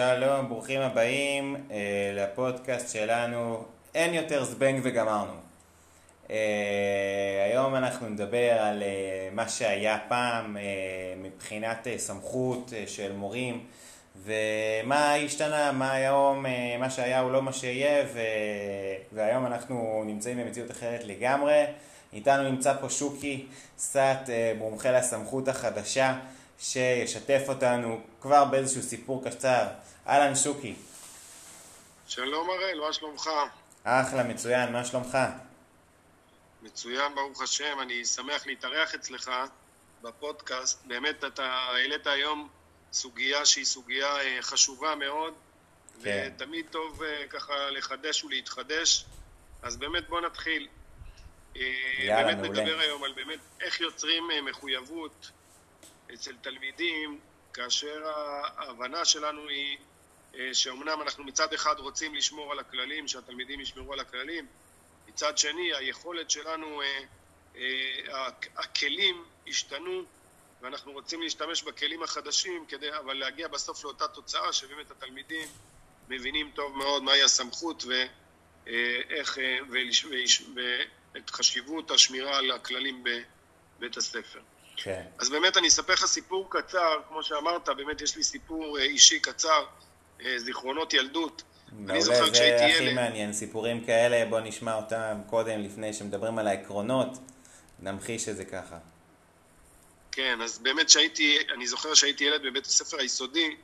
שלום, ברוכים הבאים uh, לפודקאסט שלנו, אין יותר זבנג וגמרנו. Uh, היום אנחנו נדבר על uh, מה שהיה פעם uh, מבחינת uh, סמכות uh, של מורים ומה השתנה, מה היום, uh, מה שהיה הוא לא מה שיהיה ו... והיום אנחנו נמצאים במציאות אחרת לגמרי. איתנו נמצא פה שוקי סאט, uh, מומחה לסמכות החדשה. שישתף אותנו כבר באיזשהו סיפור קצר. אהלן שוקי. שלום הראל, מה שלומך? אחלה, מצוין, מה שלומך? מצוין, ברוך השם, אני שמח להתארח אצלך בפודקאסט. באמת, אתה העלית היום סוגיה שהיא סוגיה אה, חשובה מאוד, כן. ותמיד טוב אה, ככה לחדש ולהתחדש. אז באמת בוא נתחיל. אה, יאללה, באמת מעולה. נדבר היום על באמת איך יוצרים מחויבות אצל תלמידים, כאשר ההבנה שלנו היא אה, שאומנם אנחנו מצד אחד רוצים לשמור על הכללים, שהתלמידים ישמרו על הכללים, מצד שני היכולת שלנו, אה, אה, הכלים השתנו ואנחנו רוצים להשתמש בכלים החדשים כדי אבל להגיע בסוף לאותה תוצאה שבאמת התלמידים מבינים טוב מאוד מהי הסמכות ואיך ואת חשיבות השמירה על הכללים בבית הספר. כן. אז באמת אני אספר לך סיפור קצר, כמו שאמרת, באמת יש לי סיפור אה, אישי קצר, אה, זיכרונות ילדות. מעולה, זה הכי ילד... מעניין, סיפורים כאלה, בוא נשמע אותם קודם, לפני שמדברים על העקרונות, נמחיש את זה ככה. כן, אז באמת שהייתי, אני זוכר שהייתי ילד בבית הספר היסודי,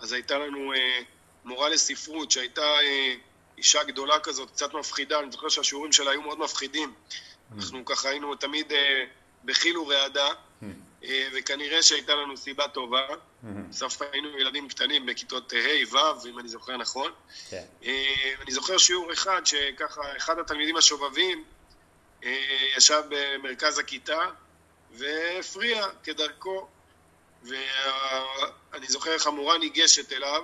אז הייתה לנו אה, מורה לספרות שהייתה אה, אישה גדולה כזאת, קצת מפחידה, אני זוכר שהשיעורים שלה היו מאוד מפחידים. Mm. אנחנו ככה היינו תמיד אה, בחיל ורעדה, וכנראה שהייתה לנו סיבה טובה. בסוף היינו ילדים קטנים בכיתות ה', ו', אם אני זוכר נכון. כן. אה, אני זוכר שיעור אחד, שככה אחד התלמידים השובבים אה, ישב במרכז הכיתה והפריע כדרכו. ואני זוכר איך המורה ניגשת אליו,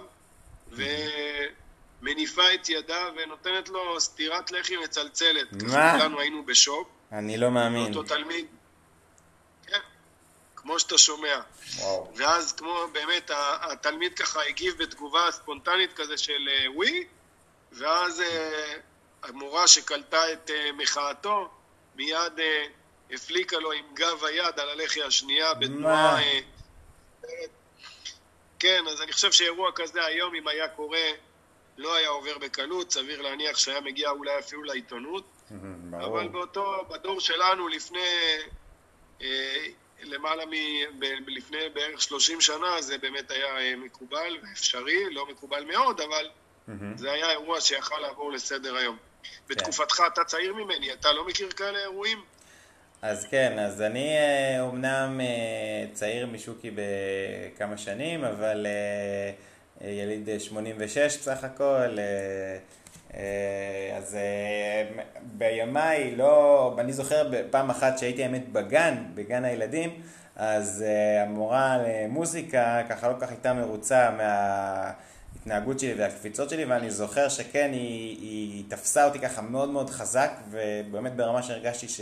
ומניפה את ידה ונותנת לו סטירת לחי מצלצלת. מה? ככה כולנו היינו בשוק. אני לא מאמין. אותו תלמיד, כמו שאתה שומע. וואו. ואז כמו באמת התלמיד ככה הגיב בתגובה ספונטנית כזה של אה, ווי, ואז אה, המורה שקלטה את אה, מחאתו מיד הפליקה לו עם גב היד על הלחי השנייה בתנועה... כן, אז אני חושב שאירוע כזה היום, אם היה קורה, לא היה עובר בקלות, סביר להניח שהיה מגיע אולי אפילו לעיתונות. אבל באותו, בדור שלנו, לפני. לפני בערך 30 שנה זה באמת היה אה, מקובל ואפשרי, לא מקובל מאוד, אבל mm-hmm. זה היה אירוע שיכל לעבור לסדר היום. כן. בתקופתך אתה צעיר ממני, אתה לא מכיר כאלה אירועים? אז כן, אז אני אומנם אה, צעיר משוקי בכמה שנים, אבל אה, יליד 86 בסך הכל. בימיי, לא, אני זוכר פעם אחת שהייתי האמת בגן, בגן הילדים, אז המורה למוזיקה ככה לא כך הייתה מרוצה מההתנהגות שלי והקפיצות שלי, ואני זוכר שכן, היא, היא תפסה אותי ככה מאוד מאוד חזק, ובאמת ברמה שהרגשתי ש...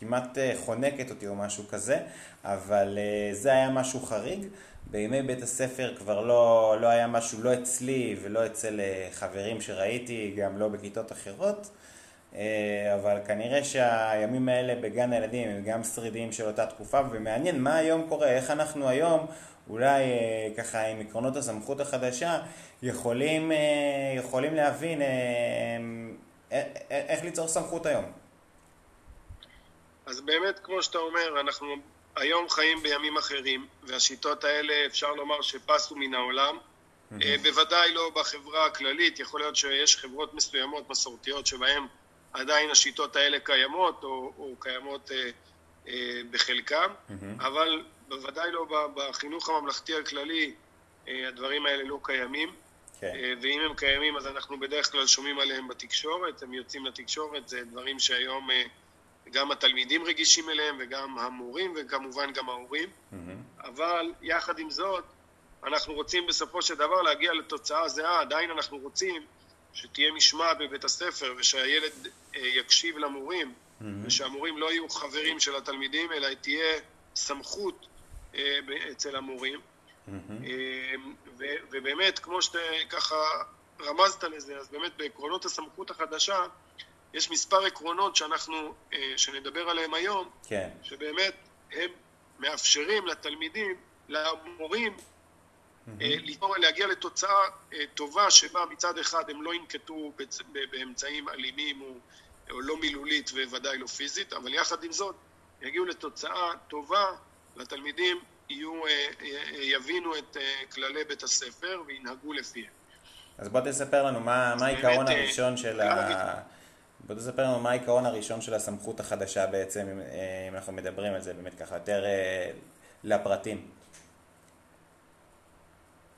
כמעט חונקת אותי או משהו כזה, אבל זה היה משהו חריג. בימי בית הספר כבר לא, לא היה משהו, לא אצלי ולא אצל אה, חברים שראיתי, גם לא בכיתות אחרות, אה, אבל כנראה שהימים האלה בגן הילדים הם גם שרידים של אותה תקופה, ומעניין מה היום קורה, איך אנחנו היום, אולי אה, ככה עם עקרונות הסמכות החדשה, יכולים, יכולים להבין איך ליצור סמכות היום. אז באמת, כמו שאתה אומר, אנחנו היום חיים בימים אחרים, והשיטות האלה אפשר לומר שפסו מן העולם. בוודאי לא בחברה הכללית, יכול להיות שיש חברות מסוימות מסורתיות שבהן עדיין השיטות האלה קיימות או, או קיימות אה, אה, בחלקם, mm-hmm. אבל בוודאי לא בחינוך הממלכתי הכללי אה, הדברים האלה לא קיימים. Okay. כן. אה, ואם הם קיימים אז אנחנו בדרך כלל שומעים עליהם בתקשורת, הם יוצאים לתקשורת, זה דברים שהיום אה, גם התלמידים רגישים אליהם וגם המורים וכמובן גם ההורים, mm-hmm. אבל יחד עם זאת, אנחנו רוצים בסופו של דבר להגיע לתוצאה זהה, עדיין אנחנו רוצים שתהיה משמעת בבית הספר ושהילד אה, יקשיב למורים mm-hmm. ושהמורים לא יהיו חברים של התלמידים אלא תהיה סמכות אה, אצל המורים. Mm-hmm. ובאמת, כמו שאתה ככה רמזת לזה, אז באמת בעקרונות הסמכות החדשה, יש מספר עקרונות שאנחנו, שנדבר עליהם היום, כן. שבאמת הם מאפשרים לתלמידים, למורים. להגיע לתוצאה אה, טובה שבה מצד אחד הם לא ינקטו באמצעים אלימים או, או לא מילולית וודאי לא פיזית, אבל יחד עם זאת יגיעו לתוצאה טובה, לתלמידים יהיו, יבינו את כללי בית הספר וינהגו לפיהם. אז בוא תספר לנו מה, מה העיקרון הראשון של ה... בוא תספר לנו מה העיקרון הראשון של הסמכות החדשה בעצם, אם אנחנו מדברים על זה באמת ככה יותר לפרטים.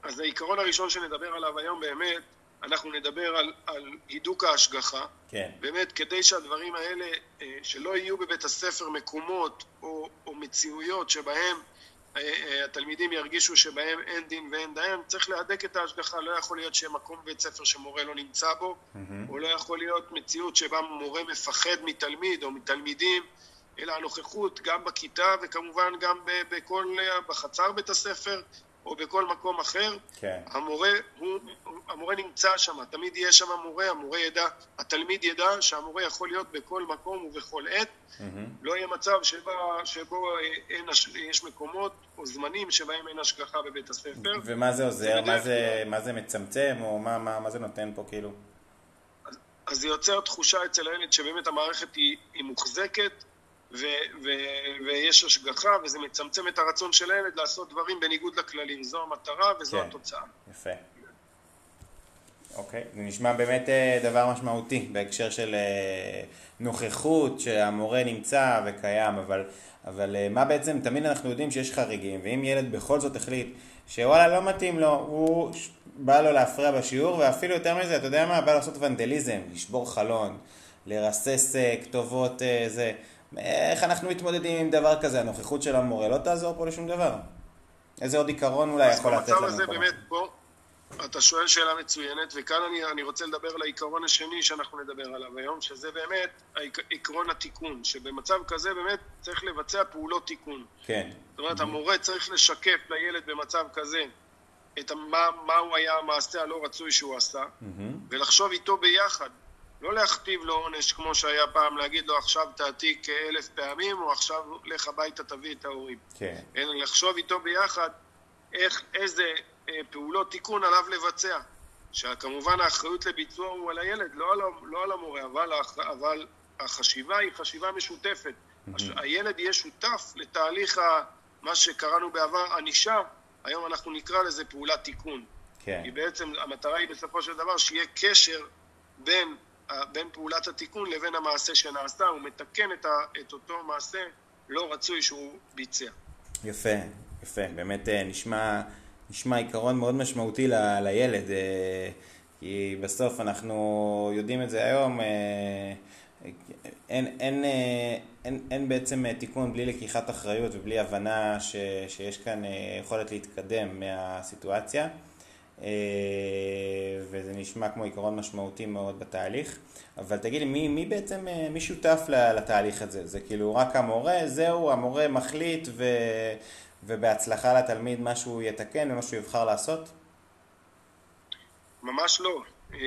אז העיקרון הראשון שנדבר עליו היום באמת, אנחנו נדבר על, על הידוק ההשגחה. כן. באמת, כדי שהדברים האלה, שלא יהיו בבית הספר מקומות או, או מציאויות שבהם התלמידים ירגישו שבהם אין דין ואין דיין, צריך להדק את ההשגחה, לא יכול להיות שיהיה מקום בבית ספר שמורה לא נמצא בו, mm-hmm. או לא יכול להיות מציאות שבה מורה מפחד מתלמיד או מתלמידים, אלא הנוכחות גם בכיתה וכמובן גם בכל, בחצר בית הספר או בכל מקום אחר. כן. המורה, הוא, המורה נמצא שם, תמיד יהיה שם מורה, המורה ידע, התלמיד ידע שהמורה יכול להיות בכל מקום ובכל עת. Mm-hmm. לא יהיה מצב שבה, שבו אין, יש מקומות או זמנים שבהם אין השגחה בבית הספר. ומה זה עוזר? מה זה, מה זה מצמצם? או מה, מה, מה זה נותן פה כאילו? אז, אז זה יוצר תחושה אצל הילד שבאמת המערכת היא, היא מוחזקת. ו- ו- ויש השגחה, וזה מצמצם את הרצון של הילד לעשות דברים בניגוד לכללים. זו המטרה וזו כן. התוצאה. יפה. אוקיי, זה נשמע באמת דבר משמעותי בהקשר של נוכחות, שהמורה נמצא וקיים, אבל, אבל מה בעצם, תמיד אנחנו יודעים שיש חריגים, ואם ילד בכל זאת החליט שוואלה לא מתאים לו, הוא בא לו להפריע בשיעור, ואפילו יותר מזה, אתה יודע מה, בא לעשות ונדליזם, לשבור חלון, לרסס כתובות, זה... איך אנחנו מתמודדים עם דבר כזה? הנוכחות של המורה לא תעזור פה לשום דבר. איזה עוד עיקרון אולי יכול לתת לנו? במצב הזה באמת, פה, אתה שואל שאלה מצוינת, וכאן אני, אני רוצה לדבר על העיקרון השני שאנחנו נדבר עליו היום, שזה באמת עקרון התיקון, שבמצב כזה באמת צריך לבצע פעולות תיקון. כן. זאת אומרת. המורה צריך לשקף לילד במצב כזה את מה, מהו היה המעשה הלא רצוי שהוא עשה, mm-hmm. ולחשוב איתו ביחד לא להכתיב לו עונש כמו שהיה פעם, להגיד לו עכשיו תעתיק אלף פעמים, או עכשיו לך הביתה תביא את ההורים. כן. אלא לחשוב איתו ביחד איך, איזה אה, פעולות תיקון עליו לבצע. שכמובן האחריות לביצוע הוא על הילד, לא על, לא על המורה, אבל, אבל החשיבה היא חשיבה משותפת. Mm-hmm. הילד יהיה שותף לתהליך ה, מה שקראנו בעבר ענישה, היום אנחנו נקרא לזה פעולת תיקון. כן. כי בעצם המטרה היא בסופו של דבר שיהיה קשר בין בין פעולת התיקון לבין המעשה שנעשה, הוא מתקן את, ה, את אותו מעשה לא רצוי שהוא ביצע. יפה, יפה, באמת אה, נשמע, נשמע עיקרון מאוד משמעותי ל, לילד, אה, כי בסוף אנחנו יודעים את זה היום, אה, אין, אין, אין, אין בעצם תיקון בלי לקיחת אחריות ובלי הבנה ש, שיש כאן יכולת להתקדם מהסיטואציה. אה, וזה נשמע כמו עיקרון משמעותי מאוד בתהליך. אבל תגיד לי, מי, מי בעצם, אה, מי שותף לתהליך הזה? זה כאילו רק המורה, זהו, המורה מחליט ו, ובהצלחה לתלמיד מה שהוא יתקן ומה שהוא יבחר לעשות? ממש לא. אה,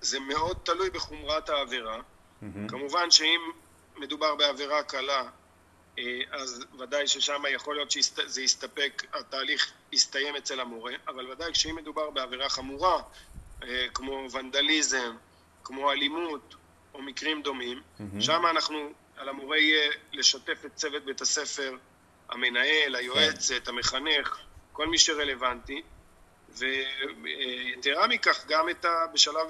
זה מאוד תלוי בחומרת העבירה. Mm-hmm. כמובן שאם מדובר בעבירה קלה, אז ודאי ששם יכול להיות שזה יסתפק, התהליך יסתיים אצל המורה, אבל ודאי כשאם מדובר בעבירה חמורה, אה, כמו ונדליזם, כמו אלימות או מקרים דומים, mm-hmm. שם אנחנו, על המורה יהיה לשתף את צוות בית הספר, המנהל, היועצת, המחנך, כל מי שרלוונטי, ויתרה מכך, גם את ה, בשלב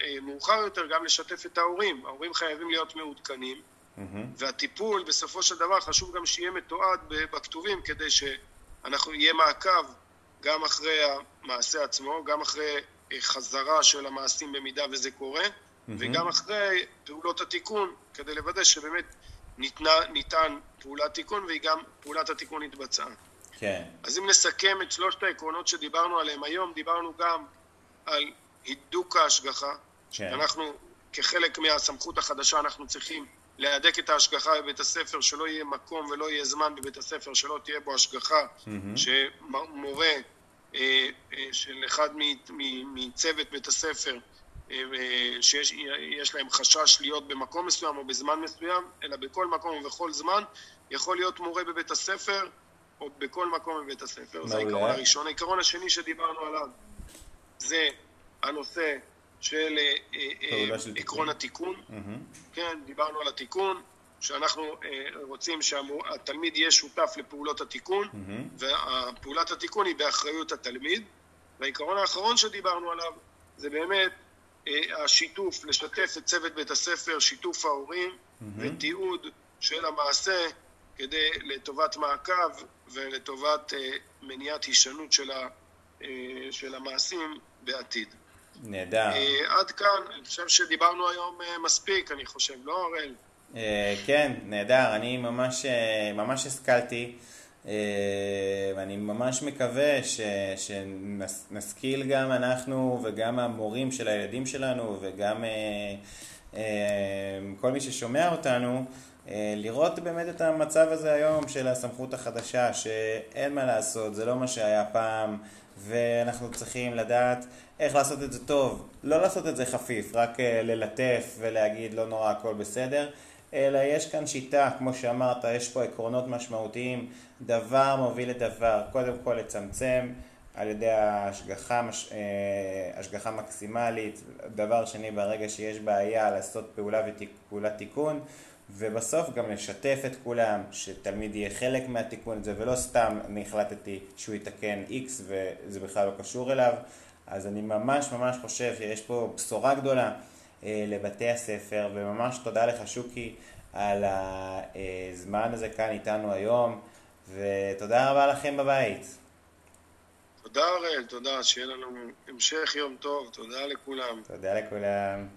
אה, מאוחר יותר, גם לשתף את ההורים. ההורים חייבים להיות מעודכנים. Mm-hmm. והטיפול, בסופו של דבר, חשוב גם שיהיה מתועד בכתובים, כדי שאנחנו, יהיה מעקב גם אחרי המעשה עצמו, גם אחרי אה, חזרה של המעשים במידה וזה קורה, mm-hmm. וגם אחרי פעולות התיקון, כדי לוודא שבאמת ניתנה, ניתן פעולת תיקון, והיא גם, פעולת התיקון התבצעה. כן. אז אם נסכם את שלושת העקרונות שדיברנו עליהם היום, דיברנו גם על הידוק ההשגחה, כן. אנחנו, כחלק מהסמכות החדשה, אנחנו צריכים להדק את ההשגחה בבית הספר, שלא יהיה מקום ולא יהיה זמן בבית הספר, שלא תהיה בו השגחה, mm-hmm. שמורה של אחד מצוות בית הספר שיש להם חשש להיות במקום מסוים או בזמן מסוים, אלא בכל מקום ובכל זמן יכול להיות מורה בבית הספר או בכל מקום בבית הספר. זה העיקרון הראשון. העיקרון השני שדיברנו עליו זה הנושא של עקרון התיקון. כן, דיברנו על התיקון. שאנחנו רוצים שהתלמיד יהיה שותף לפעולות התיקון, ופעולת התיקון היא באחריות התלמיד. והעיקרון האחרון שדיברנו עליו זה באמת השיתוף, לשתף את צוות בית הספר, שיתוף ההורים ותיעוד של המעשה כדי לטובת מעקב ולטובת מניעת הישנות של המעשים בעתיד. נהדר. עד כאן, אני חושב שדיברנו היום מספיק, אני חושב, לא הראל? כן, נהדר, אני ממש, ממש השכלתי. ואני ממש מקווה ש, שנשכיל גם אנחנו וגם המורים של הילדים שלנו וגם כל מי ששומע אותנו לראות באמת את המצב הזה היום של הסמכות החדשה שאין מה לעשות, זה לא מה שהיה פעם ואנחנו צריכים לדעת איך לעשות את זה טוב, לא לעשות את זה חפיף, רק ללטף ולהגיד לא נורא הכל בסדר. אלא יש כאן שיטה, כמו שאמרת, יש פה עקרונות משמעותיים, דבר מוביל לדבר, קודם כל לצמצם על ידי ההשגחה, השגחה מקסימלית, דבר שני ברגע שיש בעיה לעשות פעולה ופעולת תיקון ובסוף גם לשתף את כולם, שתלמיד יהיה חלק מהתיקון הזה ולא סתם אני החלטתי שהוא יתקן X וזה בכלל לא קשור אליו אז אני ממש ממש חושב שיש פה בשורה גדולה לבתי הספר, וממש תודה לך שוקי על הזמן הזה כאן איתנו היום, ותודה רבה לכם בבית. תודה אראל, תודה, שיהיה לנו המשך יום טוב, תודה לכולם. תודה לכולם.